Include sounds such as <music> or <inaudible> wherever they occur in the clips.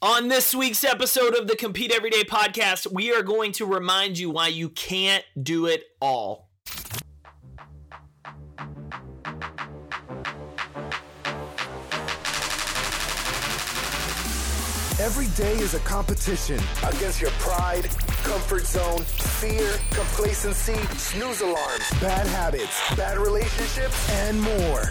On this week's episode of the Compete Everyday podcast, we are going to remind you why you can't do it all. Every day is a competition against your pride, comfort zone, fear, complacency, snooze alarms, bad habits, bad relationships, and more.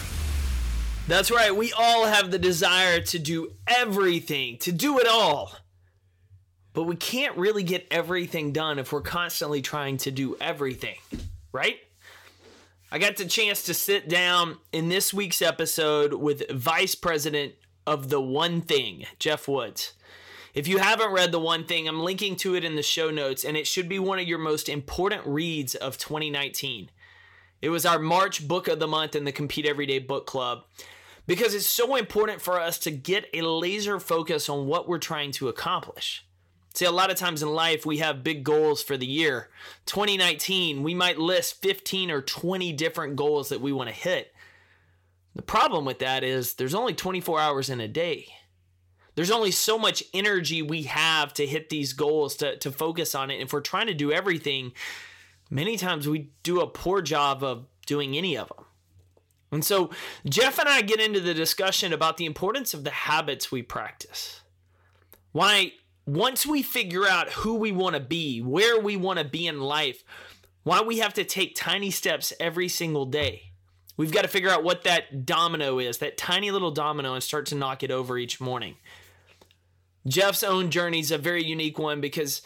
That's right, we all have the desire to do everything, to do it all. But we can't really get everything done if we're constantly trying to do everything, right? I got the chance to sit down in this week's episode with Vice President of The One Thing, Geoff Woods. If you haven't read The One Thing, I'm linking to it in the show notes, and it should be one of your most important reads of 2019. It was our March book of the month in the Compete Everyday Book Club because it's so important for us to get a laser focus on what we're trying to accomplish. See, a lot of times in life, we have big goals for the year. 2019, we might list 15 or 20 different goals that we want to hit. The problem with that is there's only 24 hours in a day. There's only so much energy we have to hit these goals, to, to focus on it. And if we're trying to do everything, many times we do a poor job of doing any of them. And so Geoff and I get into the discussion about the importance of the habits we practice. Why, once we figure out who we want to be, where we want to be in life, why we have to take tiny steps every single day. We've got to figure out what that domino is, that tiny little domino, and start to knock it over each morning. Geoff's own journey is a very unique one because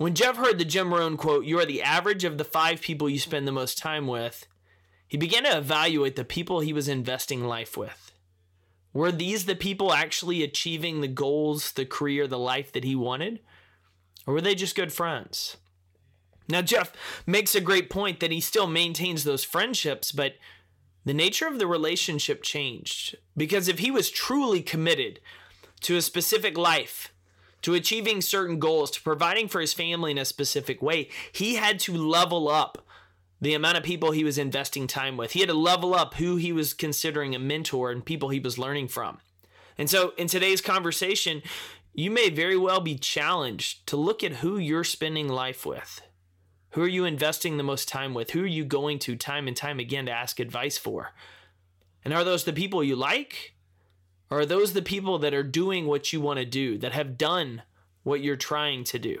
when Geoff heard the Jim Rohn quote, You are the average of the five people you spend the most time with, he began to evaluate the people he was investing life with. Were these the people actually achieving the goals, the career, the life that he wanted? Or were they just good friends? Now, Geoff makes a great point that he still maintains those friendships, but the nature of the relationship changed. Because if he was truly committed to a specific life, to achieving certain goals, to providing for his family in a specific way, he had to level up the amount of people he was investing time with. He had to level up who he was considering a mentor and people he was learning from. And so in today's conversation, you may very well be challenged to look at who you're spending life with. Who are you investing the most time with? Who are you going to time and time again to ask advice for? And are those the people you like? Or are those the people that are doing what you want to do, that have done what you're trying to do?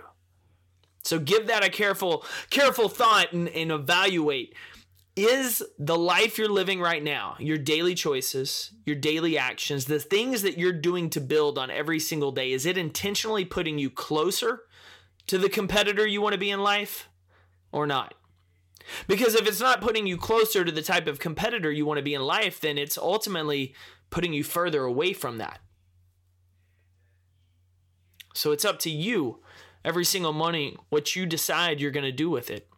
So give that a careful, careful thought and, and evaluate. Is the life you're living right now, your daily choices, your daily actions, the things that you're doing to build on every single day, is it intentionally putting you closer to the competitor you want to be in life or not? Because if it's not putting you closer to the type of competitor you want to be in life, then it's ultimately putting you further away from that. So it's up to you every single morning what you decide you're going to do with it.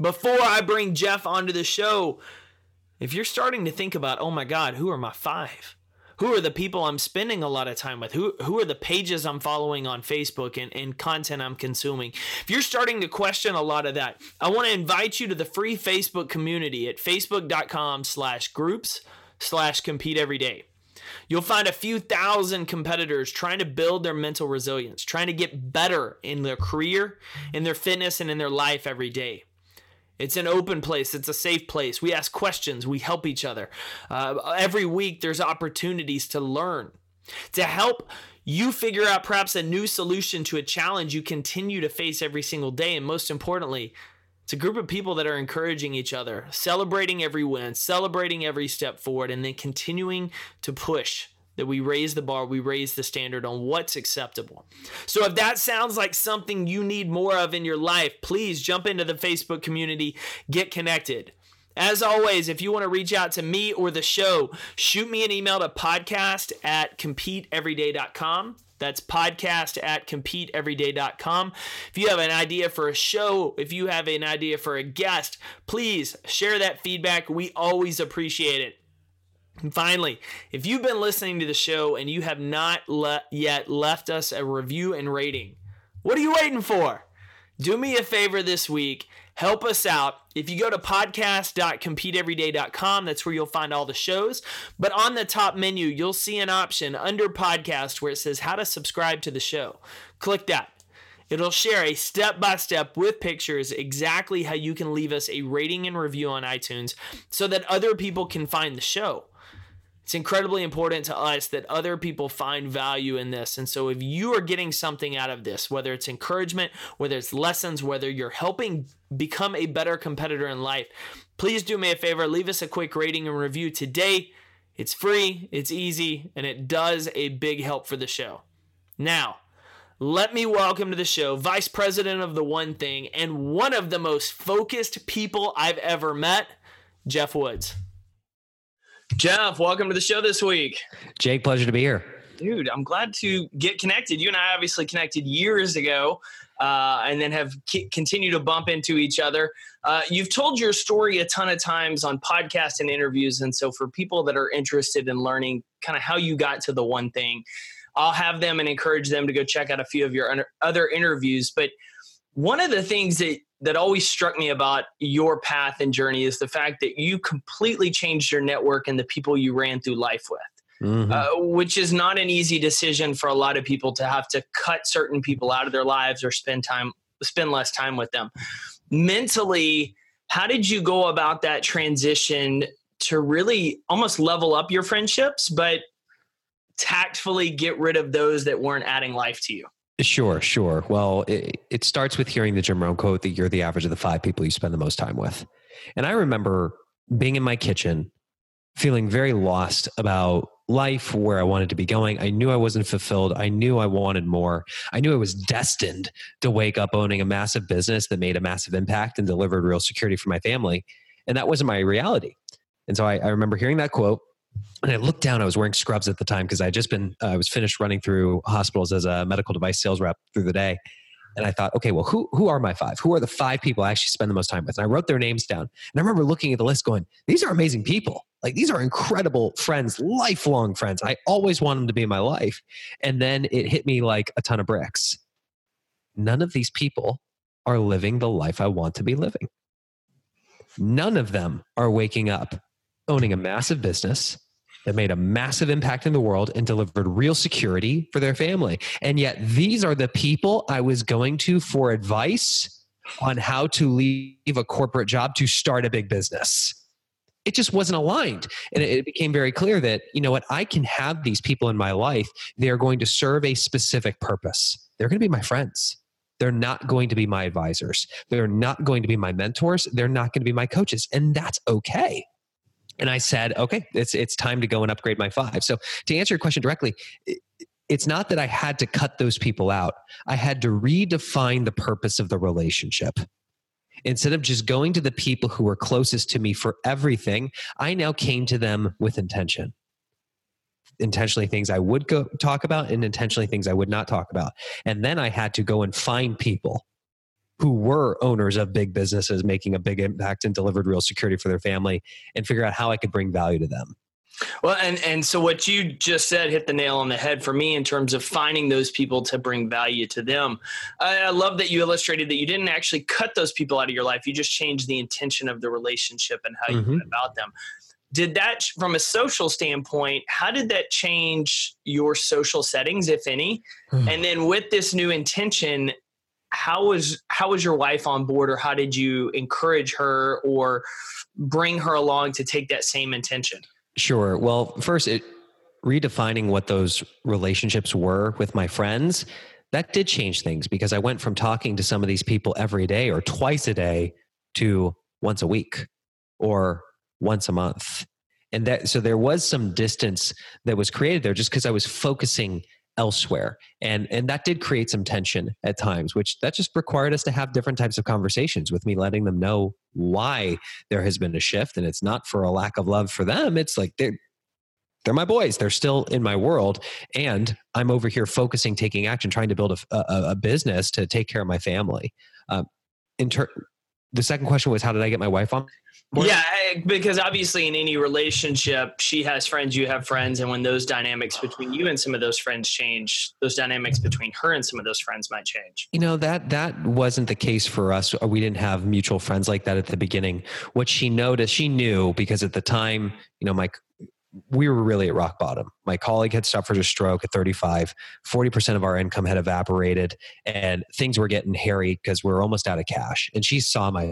Before I bring Geoff onto the show, if you're starting to think about, oh my God, who are my five? Who are the people I'm spending a lot of time with? Who, who are the pages I'm following on Facebook and, and content I'm consuming? If you're starting to question a lot of that, I want to invite you to the free Facebook community at facebook.com slash groups slash compete every day. You'll find a few thousand competitors trying to build their mental resilience, trying to get better in their career, in their fitness, and in their life every day. It's an open place. It's a safe place. We ask questions. We help each other. Uh, every week, there's opportunities to learn, to help you figure out perhaps a new solution to a challenge you continue to face every single day. And most importantly, it's a group of people that are encouraging each other, celebrating every win, celebrating every step forward, and then continuing to push that we raise the bar, we raise the standard on what's acceptable. So if that sounds like something you need more of in your life, please jump into the Facebook community, get connected. As always, if you want to reach out to me or the show, shoot me an email to podcast at competeeveryday.com. That's podcast at competeeveryday.com. If you have an idea for a show, if you have an idea for a guest, please share that feedback. We always appreciate it. And finally, if you've been listening to the show and you have not le- yet left us a review and rating, what are you waiting for? Do me a favor this week. Help us out. If you go to podcast.competeeveryday.com, that's where you'll find all the shows. But on the top menu, you'll see an option under podcast where it says how to subscribe to the show. Click that. It'll share a step by step with pictures exactly how you can leave us a rating and review on iTunes so that other people can find the show. It's incredibly important to us that other people find value in this. And so, if you are getting something out of this, whether it's encouragement, whether it's lessons, whether you're helping become a better competitor in life, please do me a favor, leave us a quick rating and review today. It's free, it's easy, and it does a big help for the show. Now, let me welcome to the show Vice President of The One Thing and one of the most focused people I've ever met, Geoff Woods. Geoff, welcome to the show this week. Jake, pleasure to be here. Dude, I'm glad to get connected. You and I obviously connected years ago uh, and then have c- continued to bump into each other. Uh, you've told your story a ton of times on podcasts and interviews. And so, for people that are interested in learning kind of how you got to the one thing, I'll have them and encourage them to go check out a few of your other interviews. But one of the things that that always struck me about your path and journey is the fact that you completely changed your network and the people you ran through life with. Mm-hmm. Uh, which is not an easy decision for a lot of people to have to cut certain people out of their lives or spend time spend less time with them mentally how did you go about that transition to really almost level up your friendships but tactfully get rid of those that weren't adding life to you Sure, sure. Well, it, it, starts with hearing the Jim Rohn quote that you're the average of the five people you spend the most time with. And I remember being in my kitchen, feeling very lost about life, where I wanted to be going. I knew I wasn't fulfilled. I knew I wanted more. I knew I was destined to wake up owning a massive business that made a massive impact and delivered real security for my family. And that wasn't my reality. And so I, I remember hearing that quote and I looked down. I was wearing scrubs at the time because I had just been, uh, I was finished running through hospitals as a medical device sales rep through the day. And I thought, okay, well, who, who are my five? Who are the five people I actually spend the most time with? And I wrote their names down. And I remember looking at the list going, these are amazing people. Like, these are incredible friends, lifelong friends. I always want them to be in my life. And then it hit me like a ton of bricks. None of these people are living the life I want to be living. None of them are waking up owning a massive business that made a massive impact in the world and delivered real security for their family. And yet, these are the people I was going to for advice on how to leave a corporate job to start a big business. It just wasn't aligned. And it became very clear that, you know what, I can have these people in my life. They're going to serve a specific purpose. They're going to be my friends. They're not going to be my advisors. They're not going to be my mentors. They're not going to be my coaches. And that's okay and I said, okay, it's it's time to go and upgrade my five. So to answer your question directly, it's not that I had to cut those people out. I had to redefine the purpose of the relationship. Instead of just going to the people who were closest to me for everything, I now came to them with intention. Intentionally, things I would go talk about, and intentionally, things I would not talk about. And then I had to go and find people who were owners of big businesses making a big impact and delivered real security for their family and figure out how I could bring value to them. Well, and and so what you just said hit the nail on the head for me in terms of finding those people to bring value to them. I, I, love that you illustrated that you didn't actually cut those people out of your life; you just changed the intention of the relationship and how you mm-hmm. went about them. Did that, from a social standpoint, how did that change your social settings, if any? Hmm. and then with this new intention, how was how was your wife on board or how did you encourage her or bring her along to take that same intention? Sure. Well first it redefining what those relationships were with my friends that did change things because i went from talking to some of these people every day or twice a day to once a week or once a month. And that so there was some distance that was created there just because i was focusing elsewhere and and that did create some tension at times which that just required us to have different types of conversations with me letting them know why there has been a shift and it's not for a lack of love for them it's like they're they're my boys. They're still in my world. And I'm over here focusing, taking action, trying to build a, a, a business to take care of my family. Um, in ter- the second question was, how did I get my wife on? Board? Yeah, because obviously in any relationship, she has friends, you have friends. And when those dynamics between you and some of those friends change, those dynamics between her and some of those friends might change. You know, that, that wasn't the case for us. We didn't have mutual friends like that at the beginning. What she noticed, she knew because at the time, you know, my we were really at rock bottom. My colleague had suffered a stroke at 35. 40% of our income had evaporated and things were getting hairy because we were almost out of cash. And she saw my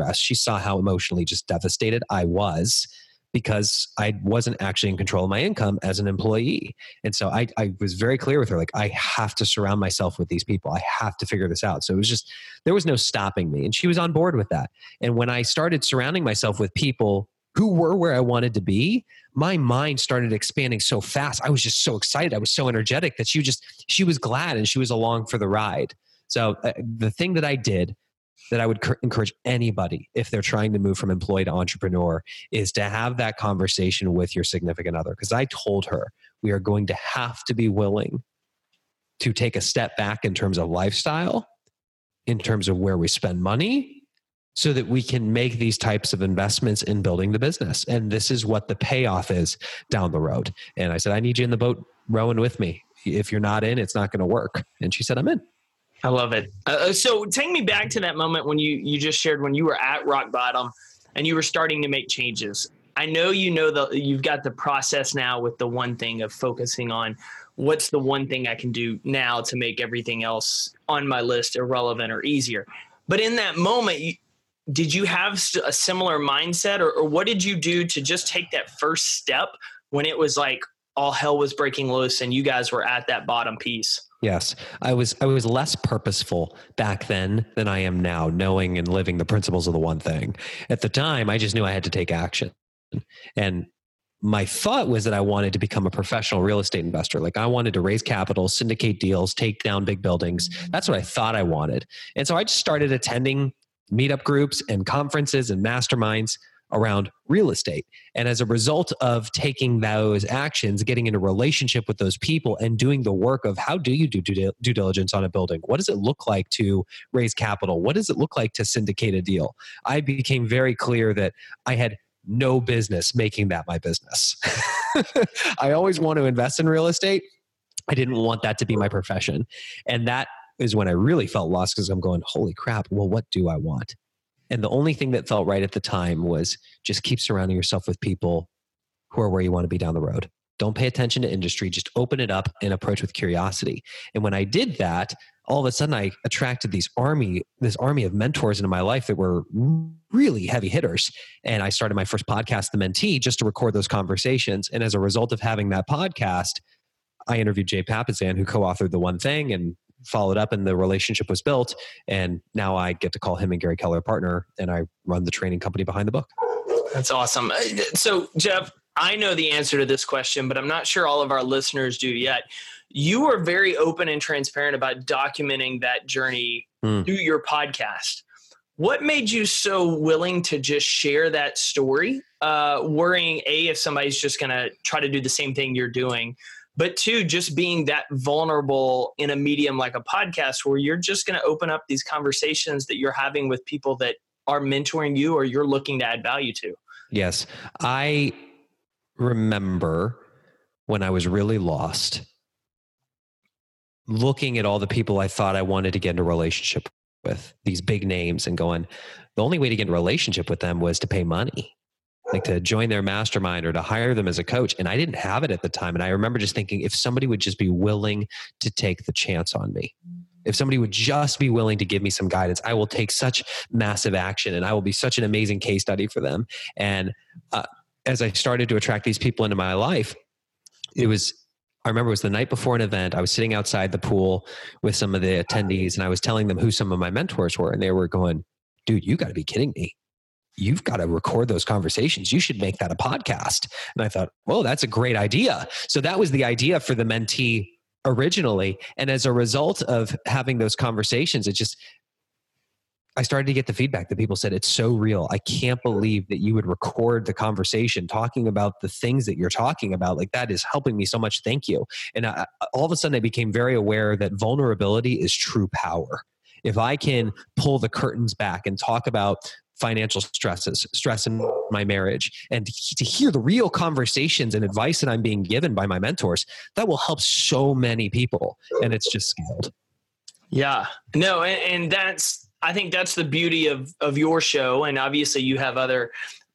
stress. She saw how emotionally just devastated I was because I wasn't actually in control of my income as an employee. And so I, I was very clear with her, like, I have to surround myself with these people. I have to figure this out. So it was just, there was no stopping me. And she was on board with that. And when I started surrounding myself with people who were where I wanted to be, my mind started expanding so fast. I was just so excited. I was so energetic that she just she was glad and she was along for the ride. So uh, the thing that I did that I would encourage anybody if they're trying to move from employee to entrepreneur is to have that conversation with your significant other because I told her we are going to have to be willing to take a step back in terms of lifestyle, in terms of where we spend money, so that we can make these types of investments in building the business. And this is what the payoff is down the road. And I said, I need you in the boat rowing with me. If you're not in, it's not going to work. And she said, I'm in. I love it. Uh, uh, so take me back to that moment when you you just shared when you were at rock bottom and you were starting to make changes. I know you know the you've got the process now with the one thing of focusing on what's the one thing I can do now to make everything else on my list irrelevant or easier. But in that moment, you, did you have a similar mindset or, or what did you do to just take that first step when it was like all hell was breaking loose and you guys were at that bottom piece yes i was i was less purposeful back then than i am now knowing and living the principles of the one thing at the time i just knew i had to take action and my thought was that I wanted to become a professional real estate investor. Like I wanted to raise capital, syndicate deals, take down big buildings. That's what I thought I wanted. And so I just started attending meetup groups and conferences and masterminds around real estate. And as a result of taking those actions, getting in a relationship with those people and doing the work of how do you do due, diligence on a building? What does it look like to raise capital? What does it look like to syndicate a deal? I became very clear that I had no business making that my business. <laughs> I always want to invest in real estate. I didn't want that to be my profession. And that is when I really felt lost because I'm going, holy crap, well, what do I want? And the only thing that felt right at the time was just keep surrounding yourself with people who are where you want to be down the road. Don't pay attention to industry, just open it up and approach with curiosity. And when I did that, all of a sudden I attracted these army, this army of mentors into my life that were really heavy hitters. And I started my first podcast, The Mentee, just to record those conversations. And as a result of having that podcast, I interviewed Jay Papasan, who co-authored The One Thing and followed up and the relationship was built. And now I get to call him and Gary Keller a partner and I run the training company behind the book. That's awesome. Uh, so, Geoff, I know the answer to this question, but I'm not sure all of our listeners do yet. You were very open and transparent about documenting that journey mm. through your podcast. What made you so willing to just share that story? Uh, worrying, A, if somebody's just going to try to do the same thing you're doing, but two just being that vulnerable in a medium like a podcast where you're just going to open up these conversations that you're having with people that are mentoring you or you're looking to add value to. Yes. I remember when i was really lost looking at all the people i thought i wanted to get into relationship with these big names and going the only way to get in relationship with them was to pay money like to join their mastermind or to hire them as a coach. And I didn't have it at the time. And I remember just thinking, if somebody would just be willing to take the chance on me, if somebody would just be willing to give me some guidance, I will take such massive action and I will be such an amazing case study for them. And uh, as I started to attract these people into my life, it was I remember it was the night before an event. I was sitting outside the pool with some of the attendees and I was telling them who some of my mentors were. And they were going, dude, you got to be kidding me you've got to record those conversations. You should make that a podcast. And I thought, well, that's a great idea. So that was the idea for the mentee originally. And as a result of having those conversations, it just, I started to get the feedback that people said, it's so real. I can't believe that you would record the conversation talking about the things that you're talking about. Like that is helping me so much. Thank you. And I, all of a sudden, I became very aware that vulnerability is true power. If I can pull the curtains back and talk about financial stresses, stress in my marriage, and to hear the real conversations and advice that I'm being given by my mentors, that will help so many people. And it's just scaled. Yeah. No, and, and that's I think that's the beauty of of your show. And obviously you have other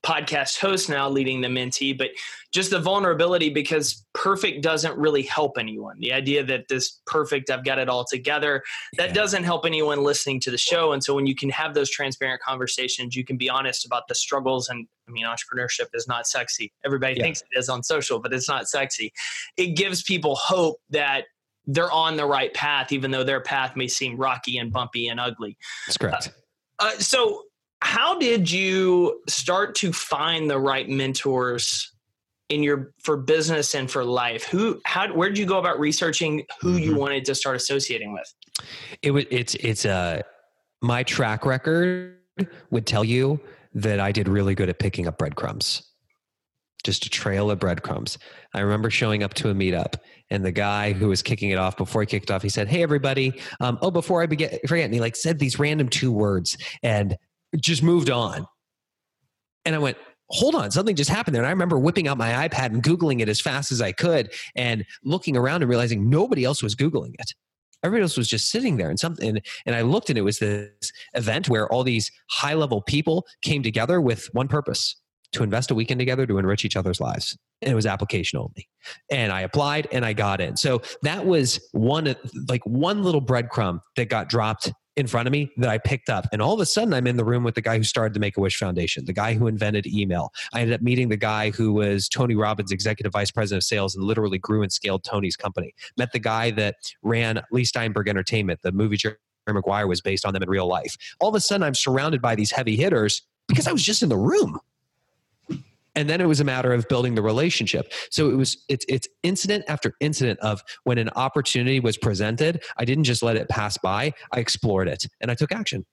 podcast host now leading the mentee, but just the vulnerability because perfect doesn't really help anyone. The idea that this perfect, I've got it all together, that yeah. doesn't help anyone listening to the show. And so when you can have those transparent conversations, you can be honest about the struggles. And I mean, entrepreneurship is not sexy. Everybody yeah. thinks it is on social, but it's not sexy. It gives people hope that they're on the right path, even though their path may seem rocky and bumpy and ugly. That's correct. Uh, uh, so, how did you start to find the right mentors in your for business and for life? Who, how, where did you go about researching who mm-hmm. you wanted to start associating with? It was it's it's uh my track record would tell you that I did really good at picking up breadcrumbs just a trail of breadcrumbs. I remember showing up to a meetup and the guy who was kicking it off before he kicked off, he said, Hey, everybody. Um, oh, before I begin, forget. And he like said these random two words and just moved on. And I went, hold on, something just happened there. And I remember whipping out my iPad and Googling it as fast as I could and looking around and realizing nobody else was Googling it. Everybody else was just sitting there and something. And I looked and it was this event where all these high level people came together with one purpose to invest a weekend together to enrich each other's lives. And it was application only. And I applied and I got in. So that was one, like one little breadcrumb that got dropped in front of me that I picked up. And all of a sudden, I'm in the room with the guy who started the Make a Wish Foundation, the guy who invented email. I ended up meeting the guy who was Tony Robbins' executive vice president of sales and literally grew and scaled Tony's company. Met the guy that ran Leigh Steinberg Entertainment, the movie Jerry Maguire was based on them in real life. All of a sudden, I'm surrounded by these heavy hitters because I was just in the room and then it was a matter of building the relationship. So it was it's it's incident after incident of when an opportunity was presented i didn't just let it pass by i explored it and i took action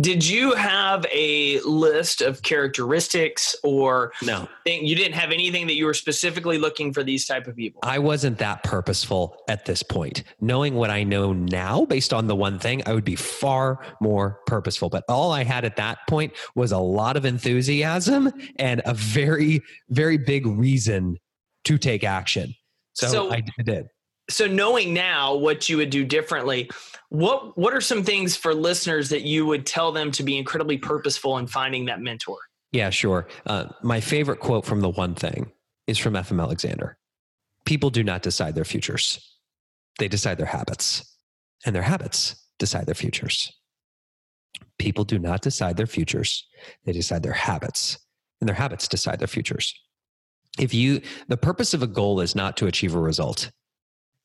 did you have a list of characteristics or no. thing, you didn't have anything that you were specifically looking for these type of people? I wasn't that purposeful at this point. Knowing what i know now based on the one thing i would be far more purposeful. But all i had at that point was a lot of enthusiasm and a very very big reason to take action. So, so i did so knowing now what you would do differently what what are some things for listeners that you would tell them to be incredibly purposeful in finding that mentor? Yeah sure. Uh, my favorite quote from the one thing is from fm alexander. People do not decide their futures. They decide their habits and their habits decide their futures. People do not decide their futures. They decide their habits and their habits decide their futures. If you the purpose of a goal is not to achieve a result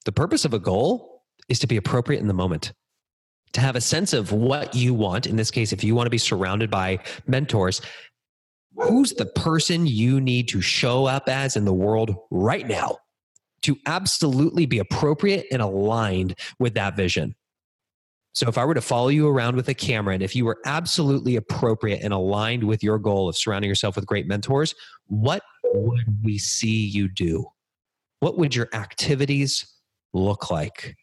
the purpose of a goal is to be appropriate in the moment, to have a sense of what you want. In this case, if you want to be surrounded by mentors, who's the person you need to show up as in the world right now to absolutely be appropriate and aligned with that vision? So, if I were to follow you around with a camera and if you were absolutely appropriate and aligned with your goal of surrounding yourself with great mentors, what would we see you do? What would your activities look like?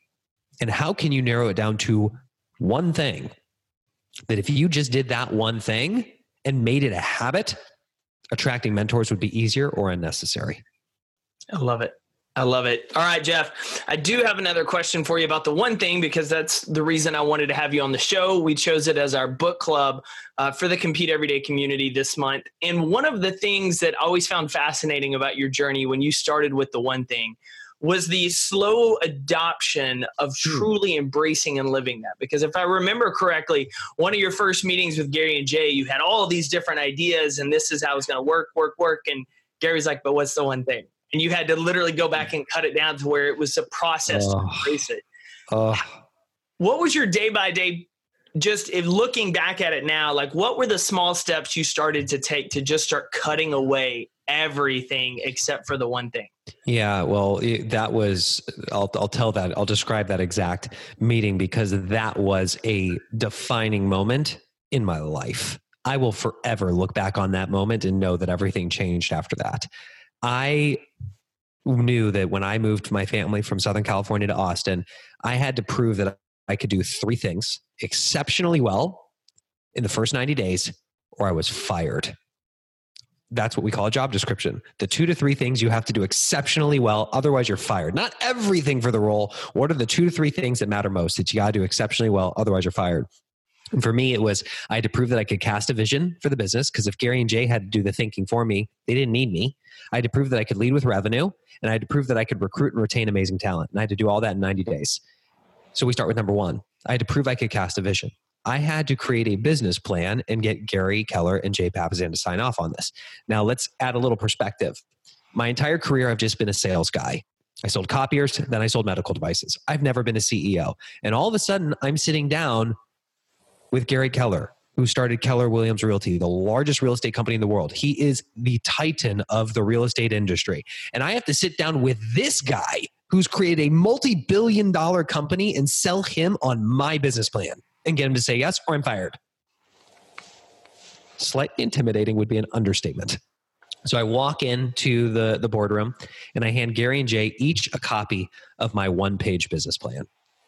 And how can you narrow it down to one thing that if you just did that one thing and made it a habit, attracting mentors would be easier or unnecessary? I love it. I love it. All right, Geoff. I do have another question for you about the one thing because that's the reason I wanted to have you on the show. We chose it as our book club uh, for the Compete Everyday community this month. And one of the things that I always found fascinating about your journey when you started with the one thing was the slow adoption of hmm. truly embracing and living that. Because if I remember correctly, one of your first meetings with Gary and Jay, you had all these different ideas, and this is how it's going to work, work, work. And Gary's like, but what's the one thing? And you had to literally go back and cut it down to where it was a process to embrace it. What was your day by day just if looking back at it now, like what were the small steps you started to take to just start cutting away everything except for the one thing? Yeah, well, that was I'll I'll tell that I'll describe that exact meeting because that was a defining moment in my life. I will forever look back on that moment and know that everything changed after that. I knew that when I moved my family from Southern California to Austin, I had to prove that I could do three things exceptionally well in the first 90 days, or I was fired. That's what we call a job description. The two to three things you have to do exceptionally well, otherwise, you're fired. Not everything for the role. What are the two to three things that matter most that you got to do exceptionally well, otherwise, you're fired? And for me, it was I had to prove that I could cast a vision for the business because if Gary and Jay had to do the thinking for me, they didn't need me. I had to prove that I could lead with revenue and I had to prove that I could recruit and retain amazing talent. And I had to do all that in 90 days. So we start with number one. I had to prove I could cast a vision. I had to create a business plan and get Gary Keller and Jay Papasan to sign off on this. Now let's add a little perspective. My entire career, I've just been a sales guy. I sold copiers, then I sold medical devices. I've never been a CEO. And all of a sudden, I'm sitting down with Gary Keller, who started Keller Williams Realty, the largest real estate company in the world. He is the titan of the real estate industry. And I have to sit down with this guy who's created a multi billion dollar company and sell him on my business plan and get him to say yes or I'm fired. Slightly intimidating would be an understatement. So I walk into the, the boardroom and I hand Gary and Jay each a copy of my one page business plan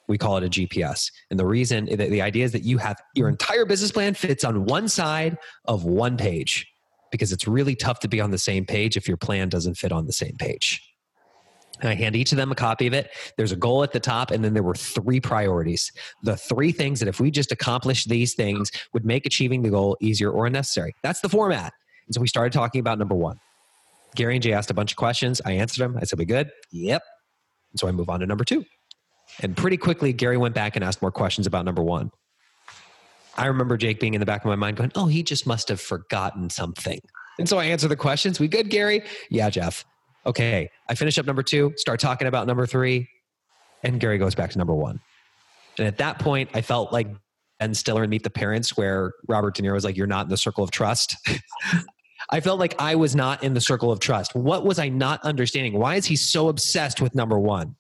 we call it a GPS. And the reason, the, the idea is that you have your entire business plan fits on one side of one page because it's really tough to be on the same page if your plan doesn't fit on the same page. And I hand each of them a copy of it. There's a goal at the top, and then there were three priorities. The three things that if we just accomplish these things would make achieving the goal easier or unnecessary. That's the format. And so we started talking about number one. Gary and Jay asked a bunch of questions. I answered them. I said, We good? Yep. And so I move on to number two. And pretty quickly, Gary went back and asked more questions about number one. I remember Jake being in the back of my mind going, Oh, he just must have forgotten something. And so I answer the questions. We good, Gary? Yeah, Geoff. Okay. I finish up number two, start talking about number three, and Gary goes back to number one. And at that point, I felt like Ben Stiller and Meet the Parents, where Robert De Niro was like, You're not in the circle of trust. <laughs> I felt like I was not in the circle of trust. What was I not understanding? Why is he so obsessed with number one?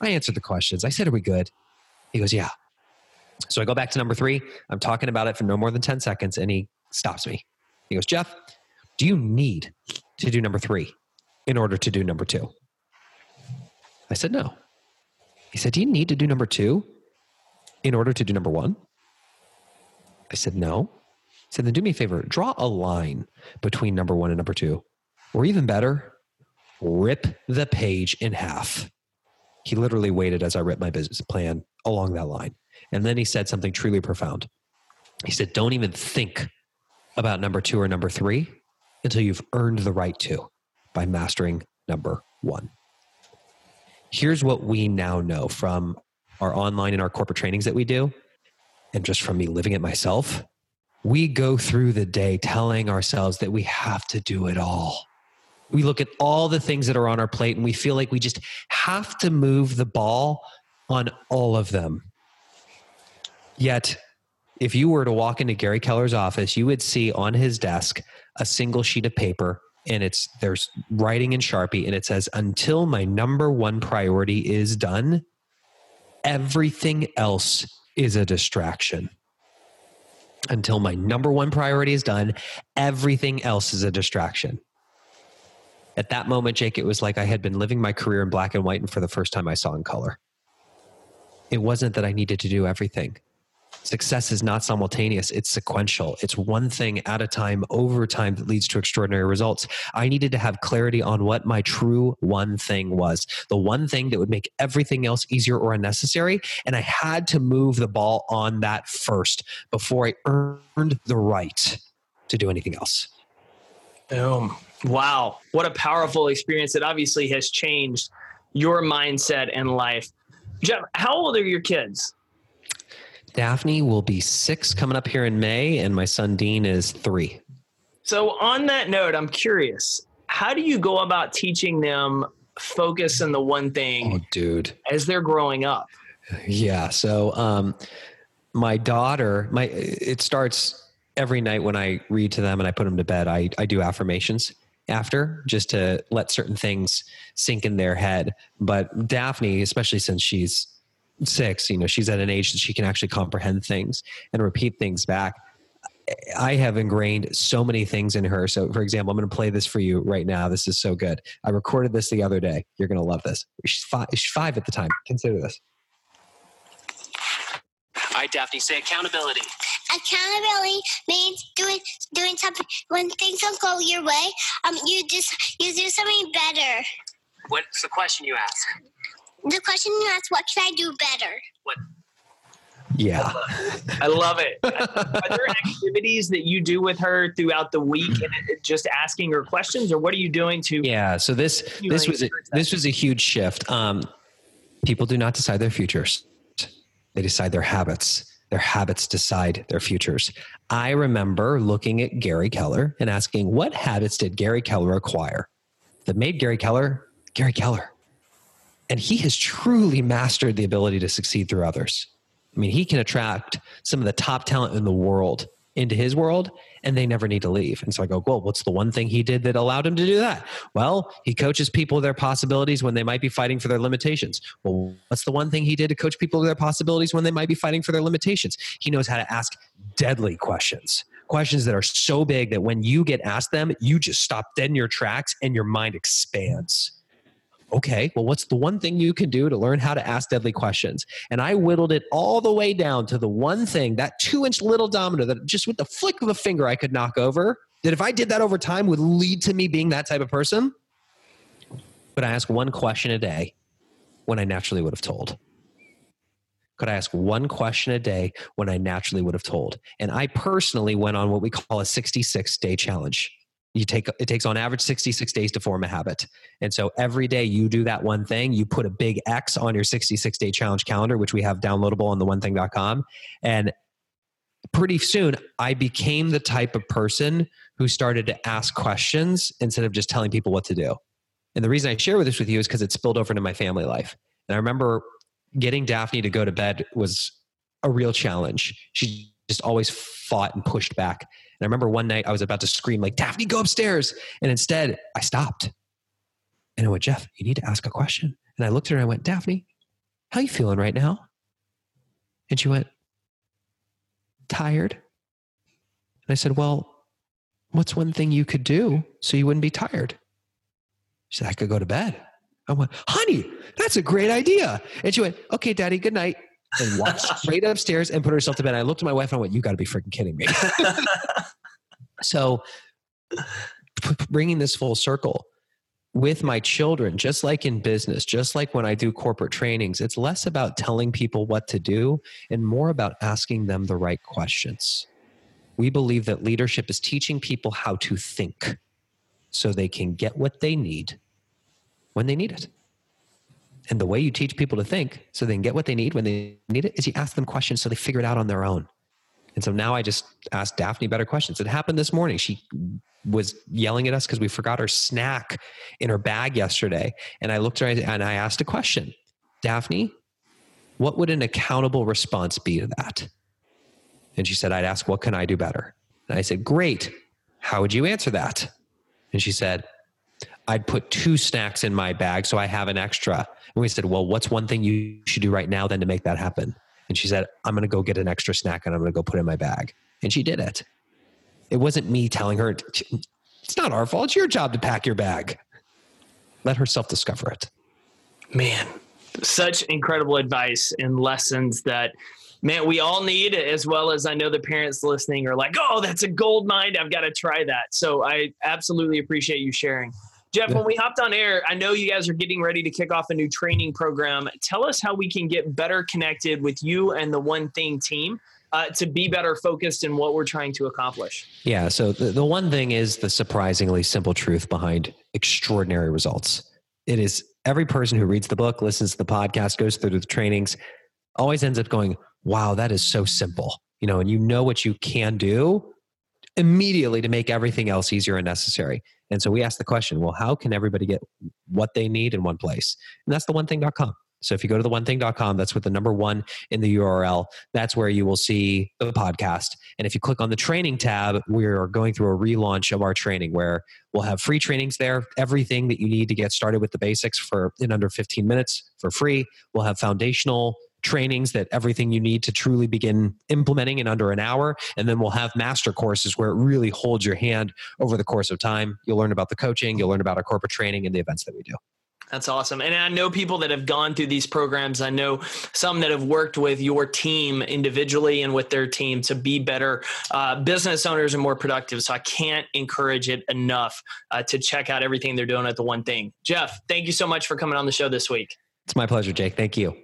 I answered the questions. I said, Are we good? He goes, Yeah. So I go back to number three. I'm talking about it for no more than 10 seconds, and he stops me. He goes, Geoff, do you need to do number three in order to do number two? I said, No. He said, Do you need to do number two in order to do number one? I said, No. He said, Then do me a favor, draw a line between number one and number two. Or even better, rip the page in half. He literally waited as I ripped my business plan along that line. And then he said something truly profound. He said, Don't even think about number two or number three until you've earned the right to by mastering number one. Here's what we now know from our online and our corporate trainings that we do, and just from me living it myself. We go through the day telling ourselves that we have to do it all we look at all the things that are on our plate and we feel like we just have to move the ball on all of them. Yet, if you were to walk into Gary Keller's office, you would see on his desk a single sheet of paper and it's there's writing in Sharpie and it says until my number one priority is done, everything else is a distraction. Until my number one priority is done, everything else is a distraction. At that moment, Jake, it was like I had been living my career in black and white, and for the first time, I saw in color. It wasn't that I needed to do everything. Success is not simultaneous, it's sequential. It's one thing at a time over time that leads to extraordinary results. I needed to have clarity on what my true one thing was the one thing that would make everything else easier or unnecessary. And I had to move the ball on that first before I earned the right to do anything else. Boom. Wow. What a powerful experience. It obviously has changed your mindset and life. Geoff, how old are your kids? Daphne will be six coming up here in May, and my son Dean is three. So, on that note, I'm curious how do you go about teaching them focus on the one thing oh, dude as they're growing up yeah so um my daughter my it starts every night when i read to them and i put them to bed i i do affirmations after just to let certain things sink in their head. But Daphne, especially since she's six, you know, she's at an age that she can actually comprehend things and repeat things back. I have ingrained so many things in her. So, for example, I'm going to play this for you right now. This is so good. I recorded this the other day. You're going to love this. She's five, she's five at the time. Consider this. All right, Daphne, say accountability. accountability means doing doing something when things don't go your way. Um, you just you do something better. What's the question you ask? The question you ask, what can I do better? What? Yeah. I love it. <laughs> Are there activities that you do with her throughout the week and just asking her questions or what are you doing to Yeah. So this this was a, this was a huge shift. Um, people do not decide their futures; they decide their habits. Their habits decide their futures. I remember looking at Gary Keller and asking, "What habits did Gary Keller acquire that made Gary Keller Gary Keller?" And he has truly mastered the ability to succeed through others. I mean, he can attract some of the top talent in the world into his world and they never need to leave. And so I go, well, what's the one thing he did that allowed him to do that? Well, he coaches people their possibilities when they might be fighting for their limitations. Well, what's the one thing he did to coach people their possibilities when they might be fighting for their limitations? He knows how to ask deadly questions. Questions that are so big that when you get asked them, you just stop dead in your tracks and your mind expands okay, well, what's the one thing you can do to learn how to ask deadly questions? And I whittled it all the way down to the one thing, that two inch little domino that just with the flick of a finger I could knock over, that if I did that over time would lead to me being that type of person. But I ask one question a day when I naturally would have told? Could I ask one question a day when I naturally would have told? And I personally went on what we call a 66 day challenge. You take it takes on average 66 days to form a habit. And so every day you do that one thing, you put a big X on your 66 day challenge calendar, which we have downloadable on the one thing.com. And pretty soon I became the type of person who started to ask questions instead of just telling people what to do. And the reason I share this with you is because it spilled over into my family life. And I remember getting Daphne to go to bed was a real challenge. She just always fought and pushed back. I remember one night I was about to scream like, Daphne, go upstairs. And instead I stopped. And I went, Geoff, you need to ask a question. And I looked at her and I went, Daphne, how you feeling right now? And she went, tired. And I said, well, what's one thing you could do so you wouldn't be tired? She said, I could go to bed. I went, honey, that's a great idea. And she went, okay, daddy, good night. And walked <laughs> straight upstairs and put herself to bed. I looked at my wife and I went, you got to be freaking kidding me. <laughs> so p- bringing this full circle with my children, just like in business, just like when I do corporate trainings, it's less about telling people what to do and more about asking them the right questions. We believe that leadership is teaching people how to think so they can get what they need when they need it. And the way you teach people to think so they can get what they need when they need it is you ask them questions so they figure it out on their own. And so now I just ask Daphne better questions. It happened this morning. She was yelling at us because we forgot her snack in her bag yesterday. And I looked at her and I asked a question Daphne, what would an accountable response be to that? And she said, I'd ask, what can I do better? And I said, great. How would you answer that? And she said, I'd put two snacks in my bag so I have an extra. And we said, Well, what's one thing you should do right now then to make that happen? And she said, I'm going to go get an extra snack and I'm going to go put in my bag. And she did it. It wasn't me telling her, It's not our fault. It's your job to pack your bag. Let herself discover it. man such incredible advice and lessons that man we all need as well as i know the parents listening are like oh that's a gold mine i've got to try that so i absolutely appreciate you sharing geoff when we hopped on air i know you guys are getting ready to kick off a new training program tell us how we can get better connected with you and the one thing team uh, to be better focused in what we're trying to accomplish Yeah. So the, the one thing is the surprisingly simple truth behind extraordinary results. It is every person who reads the book, listens to the podcast, goes through the trainings, always ends up going, wow, that is so simple. You know, and you know what you can do immediately to make everything else easier and necessary. And so we ask the question, well, how can everybody get what they need in one place? And that's the one thing.com. So if you go to the one thing.com, that's with the number one in the URL. That's where you will see the podcast. And if you click on the training tab, we are going through a relaunch of our training where we'll have free trainings there, everything that you need to get started with the basics for in under 15 minutes for free. We'll have foundational trainings that everything you need to truly begin implementing in under an hour. And then we'll have master courses where it really holds your hand over the course of time. You'll learn about the coaching, you'll learn about our corporate training and the events that we do. That's awesome. And I know people that have gone through these programs. I know some that have worked with your team individually and with their team to be better uh, business owners and more productive. So I can't encourage it enough uh, to check out everything they're doing at the one thing. Geoff, thank you so much for coming on the show this week. It's my pleasure, Jake. Thank you.